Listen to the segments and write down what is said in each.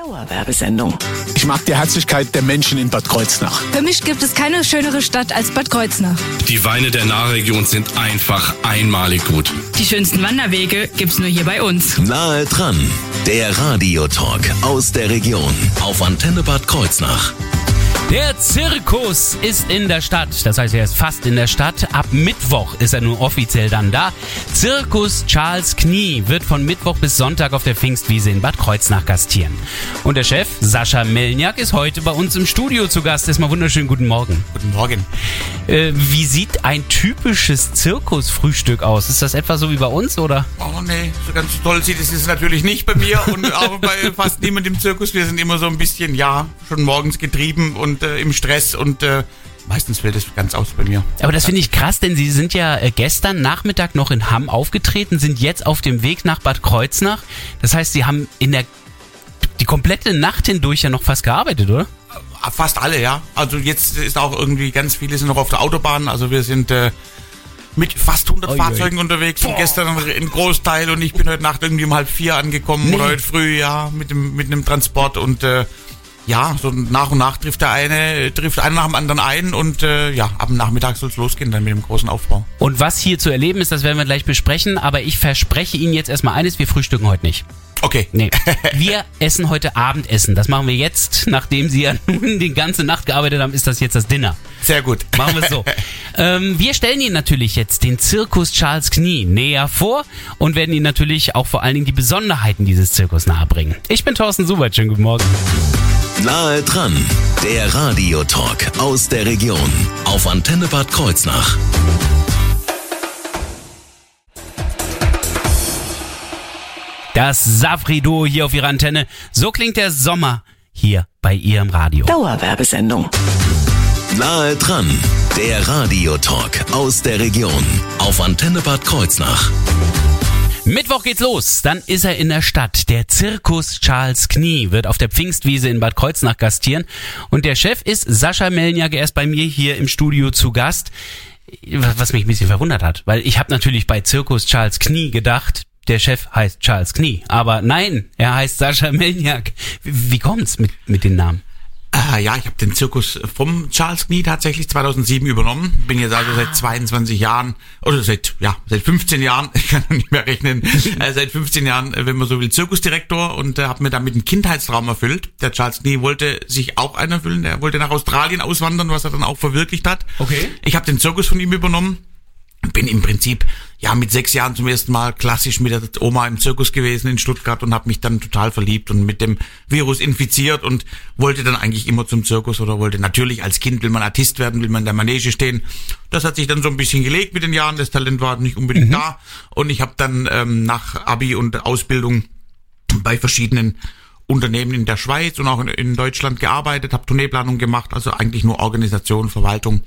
Dauerwerbesendung. Ich mag die Herzlichkeit der Menschen in Bad Kreuznach. Für mich gibt es keine schönere Stadt als Bad Kreuznach. Die Weine der Nahregion sind einfach einmalig gut. Die schönsten Wanderwege gibt's nur hier bei uns. Nahe dran, der Radiotalk aus der Region auf Antenne Bad Kreuznach. Der Zirkus ist in der Stadt. Das heißt, er ist fast in der Stadt. Ab Mittwoch ist er nun offiziell dann da. Zirkus Charles Knie wird von Mittwoch bis Sonntag auf der Pfingstwiese in Bad Kreuznach gastieren. Und der Chef, Sascha Melniak, ist heute bei uns im Studio zu Gast. Erstmal wunderschönen guten Morgen. Guten Morgen. Äh, wie sieht ein typisches Zirkusfrühstück aus? Ist das etwa so wie bei uns, oder? Oh nee, so ganz toll sieht es natürlich nicht bei mir und auch bei fast niemand im Zirkus. Wir sind immer so ein bisschen, ja, schon morgens getrieben und äh, im Stress und äh, meistens fällt es ganz aus bei mir. Aber das finde ich krass, denn Sie sind ja äh, gestern Nachmittag noch in Hamm aufgetreten, sind jetzt auf dem Weg nach Bad Kreuznach. Das heißt, Sie haben in der die komplette Nacht hindurch ja noch fast gearbeitet, oder? Äh, Fast alle, ja. Also jetzt ist auch irgendwie ganz viele sind noch auf der Autobahn. Also wir sind äh, mit fast 100 Ui, ui. Fahrzeugen unterwegs und gestern ein Großteil und ich bin heute Nacht irgendwie um halb vier angekommen Nee. oder heute früh, ja, mit dem mit einem Transport und äh, ja, so nach und nach trifft der eine, trifft einer nach dem anderen ein und äh, ja, ab dem Nachmittag soll es losgehen dann mit dem großen Aufbau. Und was hier zu erleben ist, das werden wir gleich besprechen, aber ich verspreche Ihnen jetzt erstmal eines, wir frühstücken heute nicht. Okay. Nee, wir essen heute Abendessen. Das machen wir jetzt, nachdem Sie ja nun die ganze Nacht gearbeitet haben, ist das jetzt das Dinner. Sehr gut. Machen wir es so. ähm, wir stellen Ihnen natürlich jetzt den Zirkus Charles Knie näher vor und werden Ihnen natürlich auch vor allen Dingen die Besonderheiten dieses Zirkus nahebringen. Ich bin Thorsten Subert, schönen guten Morgen. Nahe dran, der Radiotalk aus der Region auf Antenne Bad Kreuznach. Das Safrido hier auf Ihrer Antenne. So klingt der Sommer hier bei Ihrem Radio. Dauerwerbesendung. Nahe dran, der Radiotalk aus der Region auf Antenne Bad Kreuznach. Mittwoch geht's los. Dann ist er in der Stadt. Der Zirkus Charles Knie wird auf der Pfingstwiese in Bad Kreuznach gastieren. Und der Chef ist Sascha Melniak. Er ist bei mir hier im Studio zu Gast. Was mich ein bisschen verwundert hat, weil ich habe natürlich bei Zirkus Charles Knie gedacht, der Chef heißt Charles Knie. Aber nein, er heißt Sascha Melniak. Wie, wie kommt's mit, mit den Namen? Äh, ja, ich habe den Zirkus vom Charles Knie tatsächlich 2007 übernommen. Bin jetzt also seit 22 Jahren, oder seit, ja, seit 15 Jahren, ich kann noch nicht mehr rechnen, äh, seit 15 Jahren, äh, wenn man so will, Zirkusdirektor und äh, habe mir damit einen Kindheitstraum erfüllt. Der Charles Knie wollte sich auch einen erfüllen. Er wollte nach Australien auswandern, was er dann auch verwirklicht hat. Okay. Ich habe den Zirkus von ihm übernommen. Bin im Prinzip ja mit sechs Jahren zum ersten Mal klassisch mit der Oma im Zirkus gewesen in Stuttgart und habe mich dann total verliebt und mit dem Virus infiziert und wollte dann eigentlich immer zum Zirkus oder wollte natürlich als Kind will man Artist werden, will man in der Manege stehen. Das hat sich dann so ein bisschen gelegt mit den Jahren. Das Talent war nicht unbedingt da und ich habe dann ähm, nach Abi und Ausbildung bei verschiedenen Unternehmen in der Schweiz und auch in, in Deutschland gearbeitet, habe Tourneeplanung gemacht, also eigentlich nur Organisation, Verwaltung,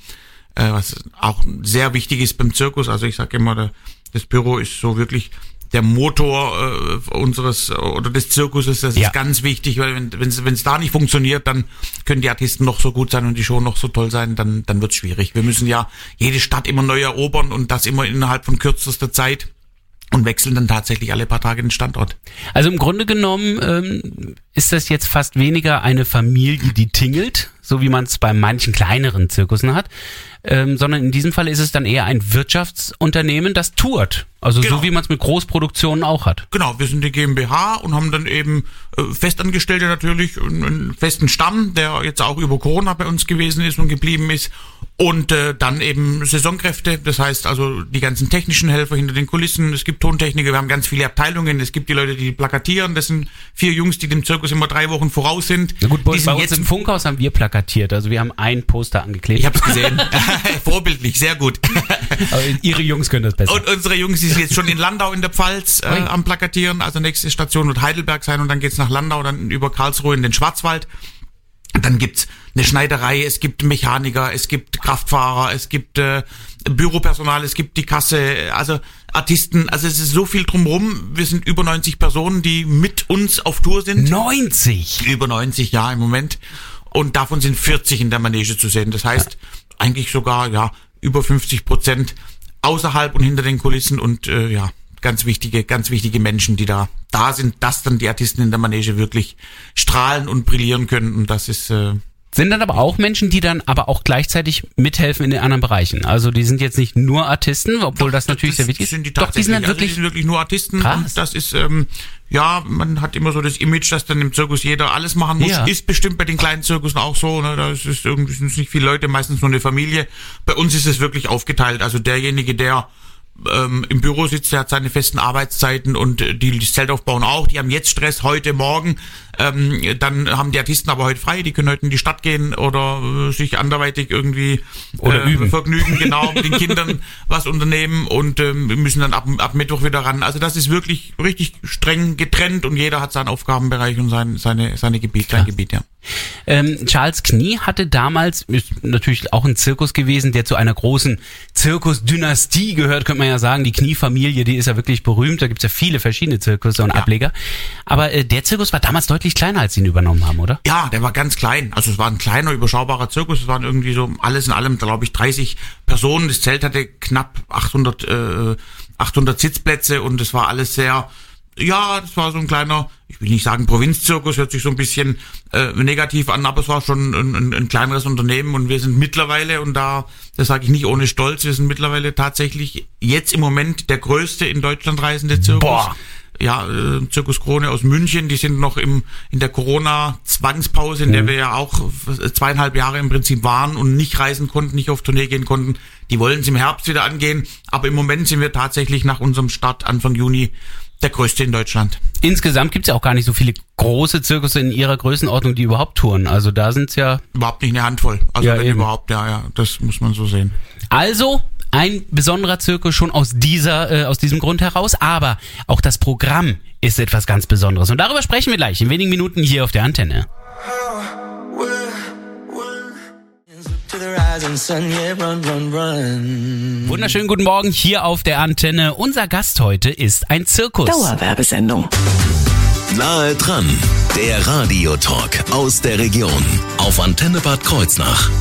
äh, was auch sehr wichtig ist beim Zirkus. Also ich sage immer, der, das Büro ist so wirklich der Motor äh, unseres oder des Zirkuses. Das Ja. ist ganz wichtig, weil wenn es wenn es da nicht funktioniert, dann können die Artisten noch so gut sein und die Show noch so toll sein, dann dann wird's schwierig. Wir müssen ja jede Stadt immer neu erobern und das immer innerhalb von kürzester Zeit und wechseln dann tatsächlich alle paar Tage den Standort. Also im Grunde genommen ähm, ist das jetzt fast weniger eine Familie, die tingelt, so wie man es bei manchen kleineren Zirkussen hat, ähm, sondern in diesem Fall ist es dann eher ein Wirtschaftsunternehmen, das tourt. Also Genau. so wie man es mit Großproduktionen auch hat. Genau, wir sind die GmbH und haben dann eben äh, Festangestellte natürlich, einen, festen Stamm, der jetzt auch über Corona bei uns gewesen ist und geblieben ist. Und äh, dann eben Saisonkräfte, das heißt also die ganzen technischen Helfer hinter den Kulissen. Es gibt Tontechniker, wir haben ganz viele Abteilungen. Es gibt die Leute, die plakatieren. Das sind vier Jungs, die dem Zirkus immer drei Wochen voraus sind. Na gut, die bei uns jetzt im Funkhaus haben wir plakatiert. Also wir haben ein Poster angeklebt. ich habe es gesehen. Vorbildlich, sehr gut. Aber ihre Jungs können das besser. Und unsere Jungs, sind jetzt schon in Landau in der Pfalz äh, am Plakatieren. Also nächste Station wird Heidelberg sein und dann geht's nach Landau, dann über Karlsruhe in den Schwarzwald. Dann gibt's eine Schneiderei, es gibt Mechaniker, es gibt Kraftfahrer, es gibt äh, Büropersonal, es gibt die Kasse, also Artisten. Also es ist so viel drumherum. Wir sind über 90 Personen, die mit uns auf Tour sind. 90! Über 90, ja, im Moment. Und davon sind 40 in der Manege zu sehen. Das heißt, eigentlich sogar, ja, über 50 Prozent außerhalb und hinter den Kulissen und, äh, ja, ganz wichtige, ganz wichtige Menschen, die da da sind, dass dann die Artisten in der Manege wirklich strahlen und brillieren können. Und das ist äh, Sind dann aber auch Menschen, die dann aber auch gleichzeitig mithelfen in den anderen Bereichen. Also die sind jetzt nicht nur Artisten, obwohl das natürlich sehr wichtig ist. Doch, die sind dann tatsächlich. also die wirklich. sind wirklich nur Artisten. Krass. Und das ist, ähm, ja, man hat immer so das Image, dass dann im Zirkus jeder alles machen muss. Ja. Ist bestimmt bei den kleinen Zirkusen auch so. Ne? Da ist es irgendwie sind es nicht viele Leute, meistens nur eine Familie. Bei uns ist es wirklich aufgeteilt. Also derjenige, der ähm, im Büro sitzt, der hat seine festen Arbeitszeiten und äh, die, Zelt aufbauen auch. Die haben jetzt Stress, heute, morgen. Ähm, dann haben die Artisten aber heute frei. Die können heute in die Stadt gehen oder äh, sich anderweitig irgendwie Oder äh, üben. vergnügen, genau, mit den Kindern was unternehmen und ähm, müssen dann ab, ab Mittwoch wieder ran. Also das ist wirklich richtig streng getrennt und jeder hat seinen Aufgabenbereich und sein, seine, seine Gebiet, sein Gebiet, ja. Ähm, Charles Knie hatte damals, ist natürlich auch ein Zirkus gewesen, der zu einer großen Zirkusdynastie gehört, könnte man ja sagen. Die Knie-Familie, die ist ja wirklich berühmt. Da gibt's ja viele verschiedene Zirkusse und Ableger. Aber äh, der Zirkus war damals deutlich kleiner, als sie ihn übernommen haben, oder? Ja, der war ganz klein. Also es war ein kleiner, überschaubarer Zirkus. Es waren irgendwie so alles in allem, glaube ich, 30 Personen. Das Zelt hatte knapp 800, äh, 800 Sitzplätze und es war alles sehr, ja, das war so ein kleiner, ich will nicht sagen Provinzzirkus, hört sich so ein bisschen äh, negativ an, aber es war schon ein, ein, ein kleineres Unternehmen und wir sind mittlerweile, und da, das sage ich nicht ohne Stolz, wir sind mittlerweile tatsächlich jetzt im Moment der größte in Deutschland reisende Zirkus Boah. ja, äh, Zirkus Krone aus München, die sind noch im in der Corona-Zwangspause, in der wir ja auch zweieinhalb Jahre im Prinzip waren und nicht reisen konnten, nicht auf Tournee gehen konnten. Die wollen es im Herbst wieder angehen, aber im Moment sind wir tatsächlich nach unserem Start Anfang Juni der größte in Deutschland. Insgesamt gibt's ja auch gar nicht so viele große Zirkusse in ihrer Größenordnung, die überhaupt touren. Also da sind's ja Überhaupt nicht eine Handvoll. Also Ja, wenn eben. überhaupt, ja, ja, das muss man so sehen. Also ein besonderer Zirkus schon aus dieser äh, aus diesem Grund heraus, aber auch das Programm ist etwas ganz Besonderes und darüber sprechen wir gleich in wenigen Minuten hier auf der Antenne. Wunderschönen guten Morgen hier auf der Antenne. Unser Gast heute ist ein Zirkus. Dauerwerbesendung. Nahe dran, der Radiotalk aus der Region auf Antenne Bad Kreuznach.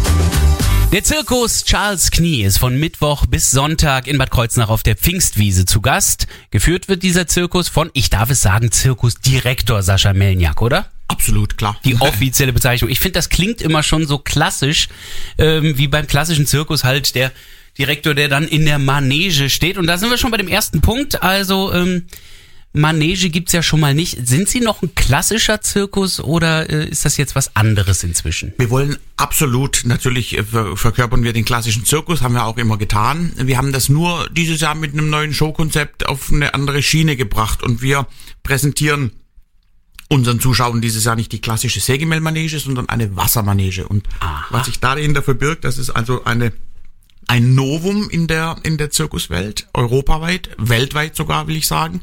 Der Zirkus Charles Knie ist von Mittwoch bis Sonntag in Bad Kreuznach auf der Pfingstwiese zu Gast. Geführt wird dieser Zirkus von, ich darf es sagen, Zirkusdirektor Sascha Melniak, oder? Absolut, klar. Die offizielle Bezeichnung. Ich finde, das klingt immer schon so klassisch, ähm, wie beim klassischen Zirkus halt der Direktor, der dann in der Manege steht. Und da sind wir schon bei dem ersten Punkt. Also ähm, Manege gibt's ja schon mal nicht. Sind Sie noch ein klassischer Zirkus oder äh, ist das jetzt was anderes inzwischen? Wir wollen absolut, natürlich äh, ver verkörpern wir den klassischen Zirkus, haben wir auch immer getan. Wir haben das nur dieses Jahr mit einem neuen Showkonzept auf eine andere Schiene gebracht und wir präsentieren unseren Zuschauern dieses Jahr nicht die klassische Sägemehlmanege, sondern eine Wassermanege. Und was sich dahinter verbirgt, das ist also eine ein Novum in der in der Zirkuswelt, europaweit, weltweit sogar, will ich sagen.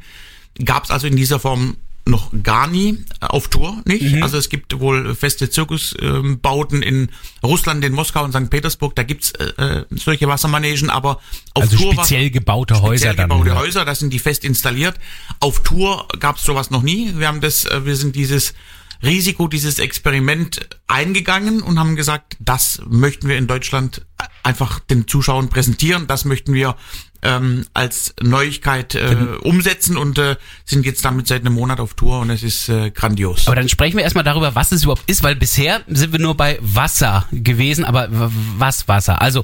Gab es also in dieser Form noch gar nie äh, auf Tour, nicht? Also es gibt wohl feste Zirkusbauten in Russland, in Moskau und St. Petersburg, da gibt's äh, äh, solche Wassermanegen, aber auf Also Tour speziell gebaute Häuser speziell dann. gebaute ja. Häuser, da sind die fest installiert. Auf Tour gab's sowas noch nie. Wir haben das, äh, wir sind dieses Risiko, dieses Experiment eingegangen und haben gesagt, das möchten wir in Deutschland einfach den Zuschauern präsentieren, das möchten wir ähm, als Neuigkeit äh, umsetzen und äh, sind jetzt damit seit einem Monat auf Tour und es ist äh, grandios. Aber dann sprechen wir erstmal darüber, was es überhaupt ist, weil bisher sind wir nur bei Wasser gewesen, aber was Wasser? Also,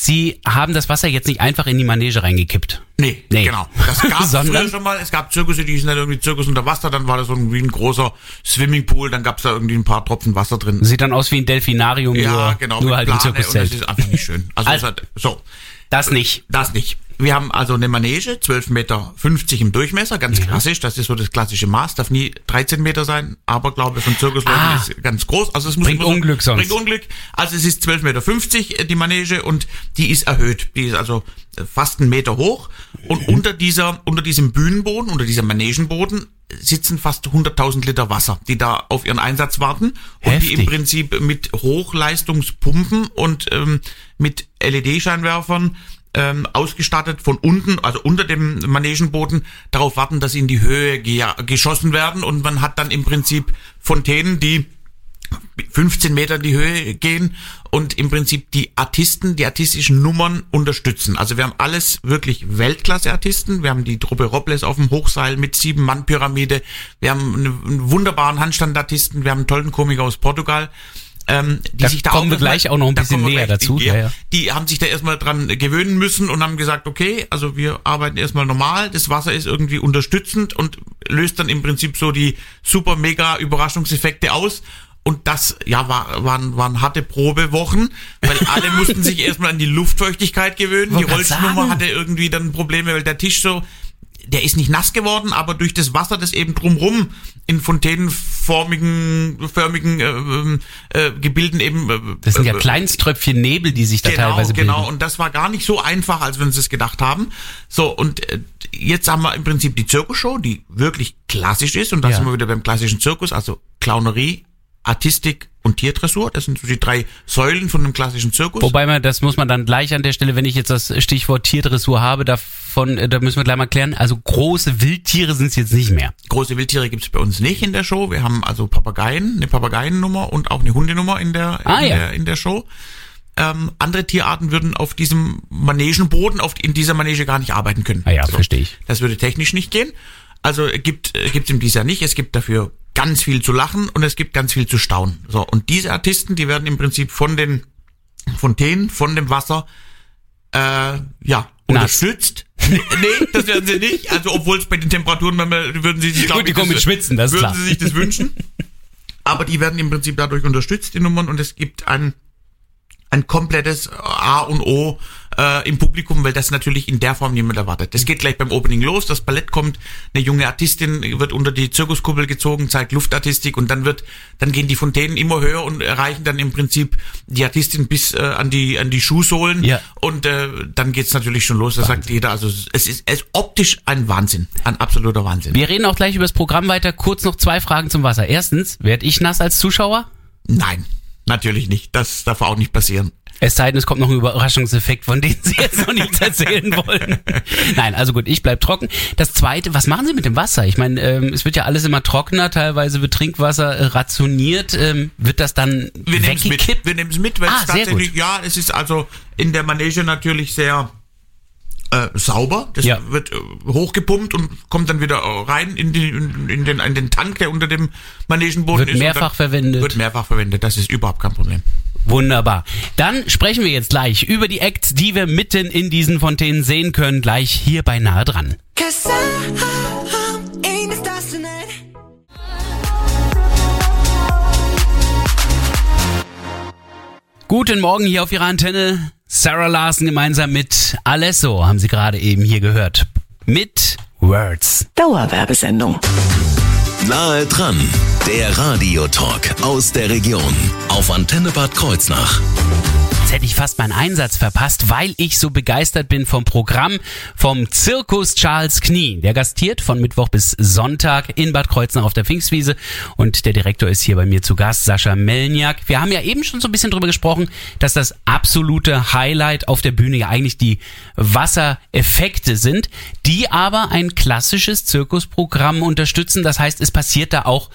Sie haben das Wasser jetzt nicht einfach in die Manege reingekippt. Nee, Nee. genau. Das gab es früher schon mal. Es gab Zirkusse, die sind halt irgendwie Zirkus unter Wasser, dann war das irgendwie ein großer Swimmingpool, dann gab es da irgendwie ein paar Tropfen Wasser drin. Sieht dann aus wie ein Delfinarium, ja, nur, genau. nur halt im Plane, und das Zirkuszelt. ist einfach nicht schön. Also, Also- hat, so, Das nicht. das nicht. Wir haben also eine Manege, 12,50 Meter im Durchmesser, ganz klassisch. Das ist so das klassische Maß, darf nie 13 Meter sein, aber glaube von Zirkusleuten Ah. ist ganz groß. Also es muss Bringt so- Unglück sonst. Bringt Unglück. Also es ist 12,50 Meter die Manege und die ist erhöht. Die ist also äh, fast einen Meter hoch und Mhm. unter dieser, unter diesem Bühnenboden, unter diesem Manegenboden sitzen fast 100.000 Liter Wasser, die da auf ihren Einsatz warten und die im. Prinzip mit Hochleistungspumpen und ähm, mit LED-Scheinwerfern ähm, ausgestattet von unten, also unter dem Manegenboden, darauf warten, dass sie in die Höhe ge geschossen werden und man hat dann im Prinzip Fontänen, die 15 Meter in die Höhe gehen und im Prinzip die Artisten, die artistischen Nummern unterstützen. Also wir haben alles wirklich Weltklasse-Artisten. Wir haben die Truppe Robles auf dem Hochseil mit sieben Mann Pyramide. Wir haben einen wunderbaren Handstandartisten. Wir haben einen tollen Komiker aus Portugal ähm, die Da sich da kommen wir erstmal- gleich auch noch ein bisschen wir näher dazu, Die, ja, ja. die haben sich da erstmal dran gewöhnen müssen und haben gesagt, okay, also wir arbeiten erstmal normal, das Wasser ist irgendwie unterstützend und löst dann im Prinzip so die super mega Überraschungseffekte aus. Und das, ja, war, waren, waren harte Probewochen, weil alle mussten sich erstmal an die Luftfeuchtigkeit gewöhnen. Die sagen. hatte irgendwie dann Probleme, weil der Tisch so, der ist nicht nass geworden, aber durch das Wasser, das eben drumrum in fontänenformigen, förmigen äh, ähm, äh, Gebilden eben. Äh, Das sind ja äh, Kleinströpfchen Nebel, die sich da Genau, teilweise bilden. genau. Und das war gar nicht so einfach, als wenn sie es gedacht haben. So, und äh, jetzt haben wir im Prinzip die Zirkusshow, die wirklich klassisch ist. Und da Ja. sind wir wieder beim klassischen Zirkus, also Clownerie, Artistik und Tiertressur. Das sind so die drei Säulen von einem klassischen Zirkus. Wobei man, das muss man dann gleich an der Stelle, wenn ich jetzt das Stichwort Tierdressur habe, davon, äh, da müssen wir gleich mal klären. Also große Wildtiere sind es jetzt nicht mehr. Große Wildtiere gibt's bei uns nicht in der Show. Wir haben also Papageien, eine Papageiennummer und auch eine Hundenummer in der, Ah, in, ja. der in der Show. Ähm, andere Tierarten würden auf diesem Manegenboden, auf, in dieser Manege gar nicht arbeiten können. Ah ja, verstehe ich. Das würde technisch nicht gehen. Also äh, gibt äh, gibt's im dieses Jahr nicht. Es gibt dafür ganz viel zu lachen und es gibt ganz viel zu staunen. So und diese Artisten, die werden im Prinzip von den Fontänen, von dem Wasser, äh, ja unterstützt. nee, das werden sie nicht. Also obwohl es bei den Temperaturen, manchmal würden sie sich glaub Gut, die kommen mit Schwitzen, das ist würden klar. sie sich das wünschen. Aber die werden im Prinzip dadurch unterstützt, die Nummern, und es gibt ein ein komplettes A und O äh, im Publikum, weil das natürlich in der Form niemand erwartet. Das geht gleich beim Opening los, das Ballett kommt, eine junge Artistin wird unter die Zirkuskuppel gezogen, zeigt Luftartistik und dann wird, dann gehen die Fontänen immer höher und erreichen dann im Prinzip die Artistin bis äh, an die an die Schuhsohlen Ja. und äh, dann geht's natürlich schon los. Da sagt jeder, also es ist, es ist optisch ein Wahnsinn, ein absoluter Wahnsinn. Wir reden auch gleich über das Programm weiter. Kurz noch zwei Fragen zum Wasser. Erstens, werd ich nass als Zuschauer? Nein, natürlich nicht. Das darf auch nicht passieren. Es sei denn, es kommt noch ein Überraschungseffekt, von dem Sie jetzt noch nichts erzählen wollen. Nein, also gut, ich bleib trocken. Das Zweite, was machen Sie mit dem Wasser? Ich meine, ähm, es wird ja alles immer trockener, teilweise wird Trinkwasser äh, rationiert. Ähm, wird das dann Wir nehmen es mit. weggekippt? Wir nehmen es mit, weil Ah, es sehr tatsächlich, gut. ja, es ist also in der Manege natürlich sehr äh, sauber. Das Ja. wird äh, hochgepumpt und kommt dann wieder rein in, die, in, in, den, in den Tank, der unter dem Manegenboden Wird ist. und mehrfach verwendet. Wird mehrfach verwendet. Das ist überhaupt kein Problem. Wunderbar. Dann sprechen wir jetzt gleich über die Acts, die wir mitten in diesen Fontänen sehen können, gleich hier bei nahe dran. Guten Morgen hier auf Ihrer Antenne. Sarah Larsen gemeinsam mit Alesso haben Sie gerade eben hier gehört. Mit Words. Dauerwerbesendung. Nahe dran, der Radiotalk aus der Region auf Antenne Bad Kreuznach. Jetzt hätte ich fast meinen Einsatz verpasst, weil ich so begeistert bin vom Programm vom Zirkus Charles Knie. Der gastiert von Mittwoch bis Sonntag in Bad Kreuznach auf der Pfingstwiese und der Direktor ist hier bei mir zu Gast, Sascha Melniak. Wir haben ja eben schon so ein bisschen drüber gesprochen, dass das absolute Highlight auf der Bühne ja eigentlich die Wassereffekte sind, die aber ein klassisches Zirkusprogramm unterstützen. Das heißt, es passiert da auch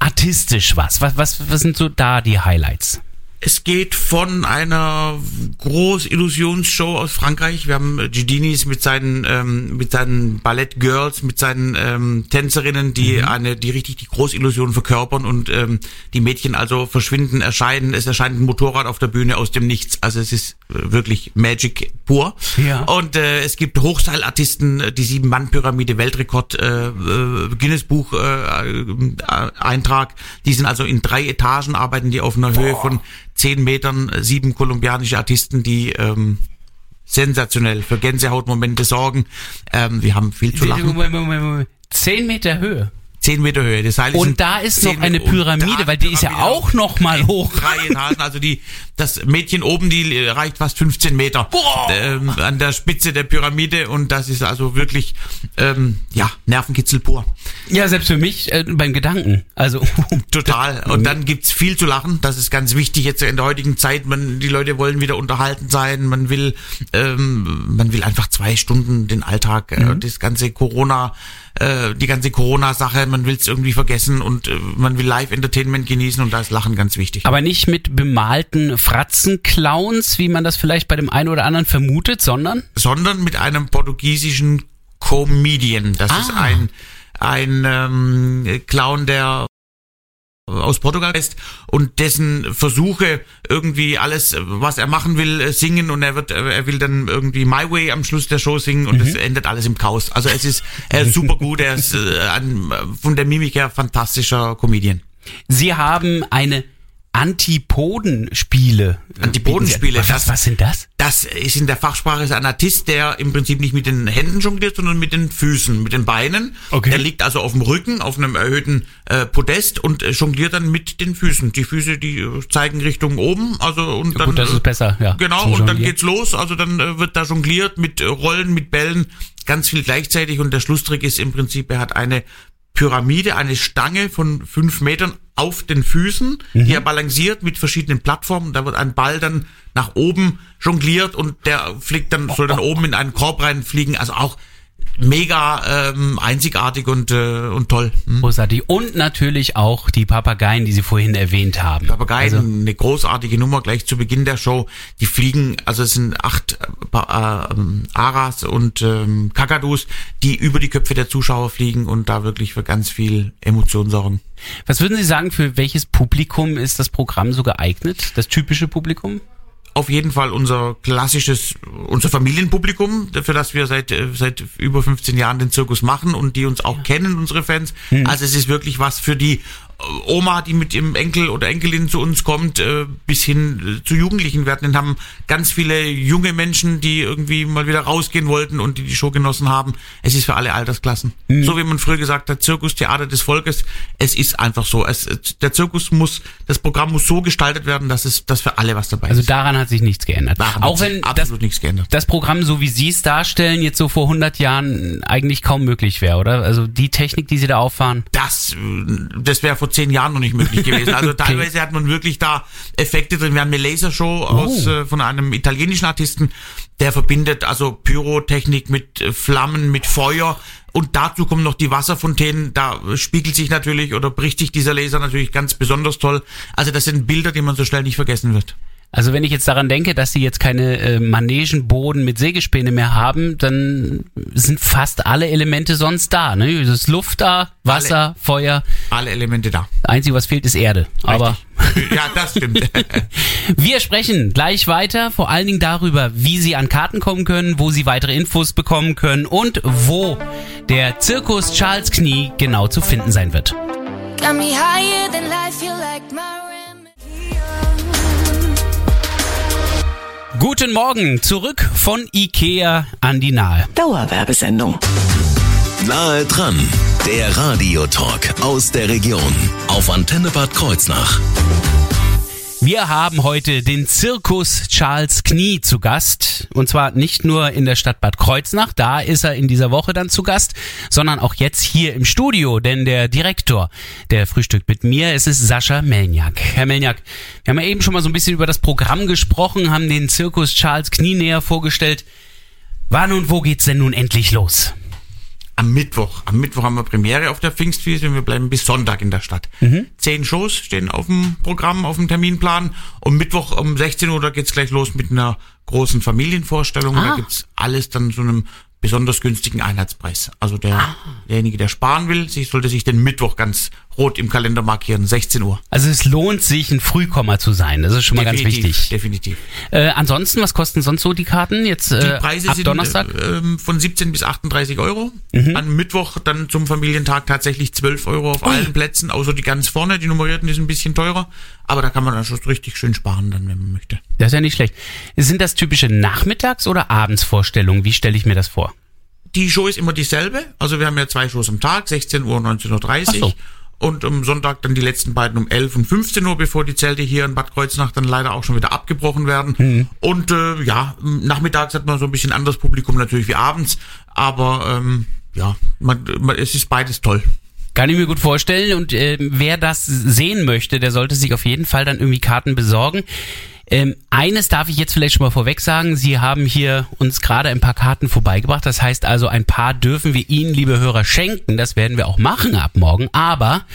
artistisch was. Was, was, was sind so da die Highlights? Es geht von einer Groß-Illusionsshow aus Frankreich. Wir haben äh, Gidinis mit seinen ähm, mit seinen Ballett-Girls, mit seinen ähm, Tänzerinnen, die eine die richtig die Großillusion verkörpern und ähm, die Mädchen also verschwinden, erscheinen. Es erscheint ein Motorrad auf der Bühne aus dem Nichts. Also es ist wirklich Magic pur. Ja. Und äh, es gibt Hochseilartisten, äh, die sieben Mann Pyramide Weltrekord äh, äh, Guinness Buch äh, äh, Eintrag. Die sind also in drei Etagen arbeiten die auf einer Höhe von zehn Metern, äh, sieben kolumbianische Artisten, die ähm, sensationell für Gänsehautmomente sorgen. Ähm, wir haben viel zu lachen. Moment, Moment, Moment. Zehn Meter Höhe. Zehn Meter Höhe. Das ist Und da ist noch eine Pyramide, weil die ist ja Pyramide auch noch mal hoch. Drei Etagen, also die, das Mädchen oben, die äh, reicht fast 15 Meter ähm, an der Spitze der Pyramide und das ist also wirklich, ähm, ja, Nervenkitzel pur. Ja, selbst für mich äh, beim Gedanken. Also Total. Und dann gibt's viel zu lachen. Das ist ganz wichtig jetzt in der heutigen Zeit. Man, die Leute wollen wieder unterhalten sein. Man will, ähm, man will einfach zwei Stunden den Alltag, äh, das ganze Corona äh, die ganze Corona-Sache, man will es irgendwie vergessen und äh, man will Live-Entertainment genießen und da ist Lachen ganz wichtig. Aber nicht mit bemalten Fratzenclowns, wie man das vielleicht bei dem einen oder anderen vermutet, sondern sondern mit einem portugiesischen Comedian. Das ist Ah. ein ein ähm, Clown, der aus Portugal ist und dessen Versuche irgendwie alles, was er machen will, äh, singen und er wird, äh, er will dann irgendwie My Way am Schluss der Show singen und es endet alles im Chaos. Also es ist, er ist super gut, er ist äh, ein, von der Mimik her fantastischer Comedian. Sie haben eine Antipodenspiele. Antipodenspiele, Was, das- was sind das? Das ist in der Fachsprache ist ein Artist, der im Prinzip nicht mit den Händen jongliert, sondern mit den Füßen, mit den Beinen. Okay. Der liegt also auf dem Rücken, auf einem erhöhten äh, Podest und äh, jongliert dann mit den Füßen. Die Füße, die äh, zeigen Richtung oben, also und dann Gut, das äh, ist besser, ja. Genau, und dann geht's los. Also dann äh, wird da jongliert mit äh, Rollen, mit Bällen, ganz viel gleichzeitig. Und der Schlusstrick ist im Prinzip, er hat eine Pyramide, eine Stange von fünf Metern auf den Füßen, Mhm. die er balanciert mit verschiedenen Plattformen. Da wird ein Ball dann nach oben jongliert und der fliegt dann, soll dann oben in einen Korb reinfliegen. Also auch mega ähm, einzigartig und, äh, und toll. Hm. Großartig. Und natürlich auch die Papageien, die Sie vorhin erwähnt haben. Papageien, Also, eine großartige Nummer gleich zu Beginn der Show. Die fliegen, also es sind acht äh, äh, Aras und ähm, Kakadus, die über die Köpfe der Zuschauer fliegen und da wirklich für ganz viel Emotion sorgen. was würden Sie sagen, für welches Publikum ist das Programm so geeignet? Das typische Publikum? Auf jeden Fall unser klassisches, unser Familienpublikum, für das wir seit, äh, seit über 15 Jahren den Zirkus machen und die uns auch kennen, unsere Fans. Also es ist wirklich was für die Oma, die mit ihrem Enkel oder Enkelin zu uns kommt, äh, bis hin äh, zu Jugendlichen. Wir hatten, haben ganz viele junge Menschen, die irgendwie mal wieder rausgehen wollten und die die Show genossen haben. Es ist für alle Altersklassen. So wie man früher gesagt hat, Zirkus, Theater des Volkes. Es ist einfach so. Es, der Zirkus muss, das Programm muss so gestaltet werden, dass es, dass für alle was dabei Also ist. daran hat sich nichts geändert. Daran auch hat sich wenn das, absolut nichts geändert. das Programm, so wie Sie es darstellen, jetzt so vor 100 Jahren eigentlich kaum möglich wäre, oder? Also die Technik, die Sie da auffahren. Das, äh, das wäre vor zehn Jahren noch nicht möglich gewesen. Also teilweise hat man wirklich da Effekte drin. Wir haben eine Lasershow aus äh, von einem italienischen Artisten, der verbindet also Pyrotechnik mit äh, Flammen, mit Feuer. Und dazu kommen noch die Wasserfontänen. Da spiegelt sich natürlich oder bricht sich dieser Laser natürlich ganz besonders toll. Also das sind Bilder, die man so schnell nicht vergessen wird. Also wenn ich jetzt daran denke, dass sie jetzt keine äh, Manegenboden mit Sägespäne mehr haben, dann sind fast alle Elemente sonst da. Ne? Es ist Luft da, Wasser, Feuer. Alle Elemente da. Einzige, was fehlt, ist Erde. Aber Richtig. ja, das stimmt. wir sprechen gleich weiter, vor allen Dingen darüber, wie Sie an Karten kommen können, wo Sie weitere Infos bekommen können und wo der Zirkus Charles Knie genau zu finden sein wird. Got me higher than life, feel like my Guten Morgen, zurück von Ikea an die Nahe. Dauerwerbesendung. Nahe dran, der Radiotalk aus der Region auf Antenne Bad Kreuznach. Wir haben heute den Zirkus Charles Knie zu Gast. Und zwar nicht nur in der Stadt Bad Kreuznach, da ist er in dieser Woche dann zu Gast, sondern auch jetzt hier im Studio. Denn der Direktor, der frühstückt mit mir, es ist Sascha Melniak. Herr Melniak, wir haben ja eben schon mal so ein bisschen über das Programm gesprochen, haben den Zirkus Charles Knie näher vorgestellt. Wann und wo geht's denn nun endlich los? Am Mittwoch. Am Mittwoch haben wir Premiere auf der Pfingstwiese und wir bleiben bis Sonntag in der Stadt. Zehn Shows stehen auf dem Programm, auf dem Terminplan. Und Mittwoch um 16 Uhr, da geht's gleich los mit einer großen Familienvorstellung. Da gibt's alles dann zu einem besonders günstigen Einheitspreis. Also der, derjenige, der sparen will, sich, sollte sich den Mittwoch ganz rot im Kalender markieren, 16 Uhr. Also es lohnt sich, ein Frühkommer zu sein. Das ist schon mal ganz Definitiv, wichtig. Definitiv. Äh, ansonsten, was kosten sonst so die Karten jetzt Die äh, Preise ab sind Donnerstag? äh, von 17 bis 38 Euro. Mhm. An Mittwoch dann zum Familientag tatsächlich 12 Euro auf allen Plätzen, außer die ganz vorne, die nummerierten, die sind ein bisschen teurer. Aber da kann man dann schon richtig schön sparen, dann, wenn man möchte. Das ist ja nicht schlecht. Sind das typische Nachmittags- oder Abendsvorstellungen? Wie stelle ich mir das vor? Die Show ist immer dieselbe. Also wir haben ja zwei Shows am Tag, 16 Uhr und 19.30 Ach so. Und am Sonntag dann die letzten beiden um 11 und 15 Uhr, bevor die Zelte hier in Bad Kreuznach dann leider auch schon wieder abgebrochen werden. Mhm. Und äh, ja, nachmittags hat man so ein bisschen anderes Publikum natürlich wie abends. Aber ähm, ja, man, man, es ist beides toll. Kann ich mir gut vorstellen. Und äh, wer das sehen möchte, der sollte sich auf jeden Fall dann irgendwie Karten besorgen. Ähm, eines darf ich jetzt vielleicht schon mal vorweg sagen. Sie haben hier uns gerade ein paar Karten vorbeigebracht. Das heißt also, ein paar dürfen wir Ihnen, liebe Hörer, schenken. Das werden wir auch machen ab morgen. Aber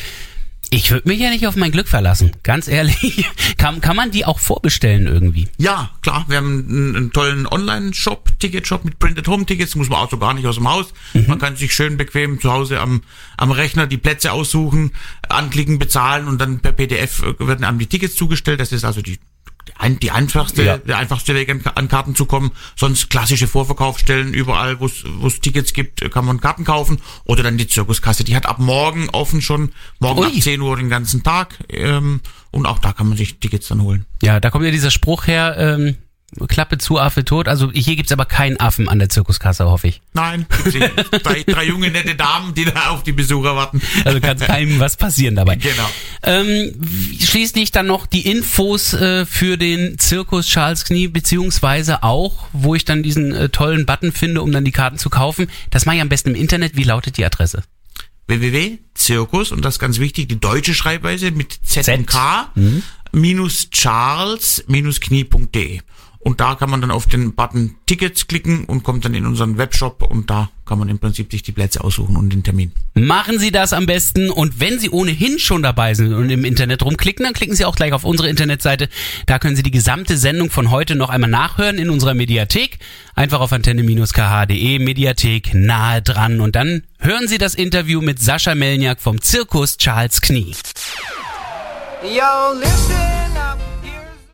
ich würde mich ja nicht auf mein Glück verlassen. Ganz ehrlich. Kann, kann man die auch vorbestellen irgendwie? Ja, klar. Wir haben einen, einen tollen Online-Shop, Ticketshop mit Printed Home Tickets. Muss man auch so gar nicht aus dem Haus. Man kann sich schön bequem zu Hause am, am Rechner die Plätze aussuchen, anklicken, bezahlen und dann per PDF werden einem die Tickets zugestellt. Das ist also die die ein- die einfachste, Ja. der einfachste Weg an, Karten zu kommen. Sonst klassische Vorverkaufsstellen, überall, wo es wo es Tickets gibt, kann man Karten kaufen. Oder dann die Zirkuskasse, die hat ab morgen offen schon, morgen Ui. ab 10 Uhr den ganzen Tag. Ähm, und auch da kann man sich Tickets dann holen. Ja, da kommt ja dieser Spruch her, ähm, Klappe zu, Affe tot. Also hier gibt's aber keinen Affen an der Zirkuskasse, hoffe ich. Nein, drei, drei junge, nette Damen, die da auf die Besucher warten. Also kann keinem was passieren dabei. Genau. Ähm, schließlich dann noch die Infos äh, für den Zirkus Charles Knie, beziehungsweise auch, wo ich dann diesen äh, tollen Button finde, um dann die Karten zu kaufen. Das mache ich am besten im Internet. Wie lautet die Adresse? www.zirkus und das ist ganz wichtig, die deutsche Schreibweise mit Z, Z. und K minus Charles minus Knie.de. Und da kann man dann auf den Button Tickets klicken und kommt dann in unseren Webshop und da kann man im Prinzip sich die Plätze aussuchen und den Termin. Machen Sie das am besten und wenn Sie ohnehin schon dabei sind und im Internet rumklicken, dann klicken Sie auch gleich auf unsere Internetseite. Da können Sie die gesamte Sendung von heute noch einmal nachhören in unserer Mediathek. Einfach auf antenne-kh.de, Mediathek nahe dran und dann hören Sie das Interview mit Sascha Melniak vom Zirkus Charles Knie. Yo, listen.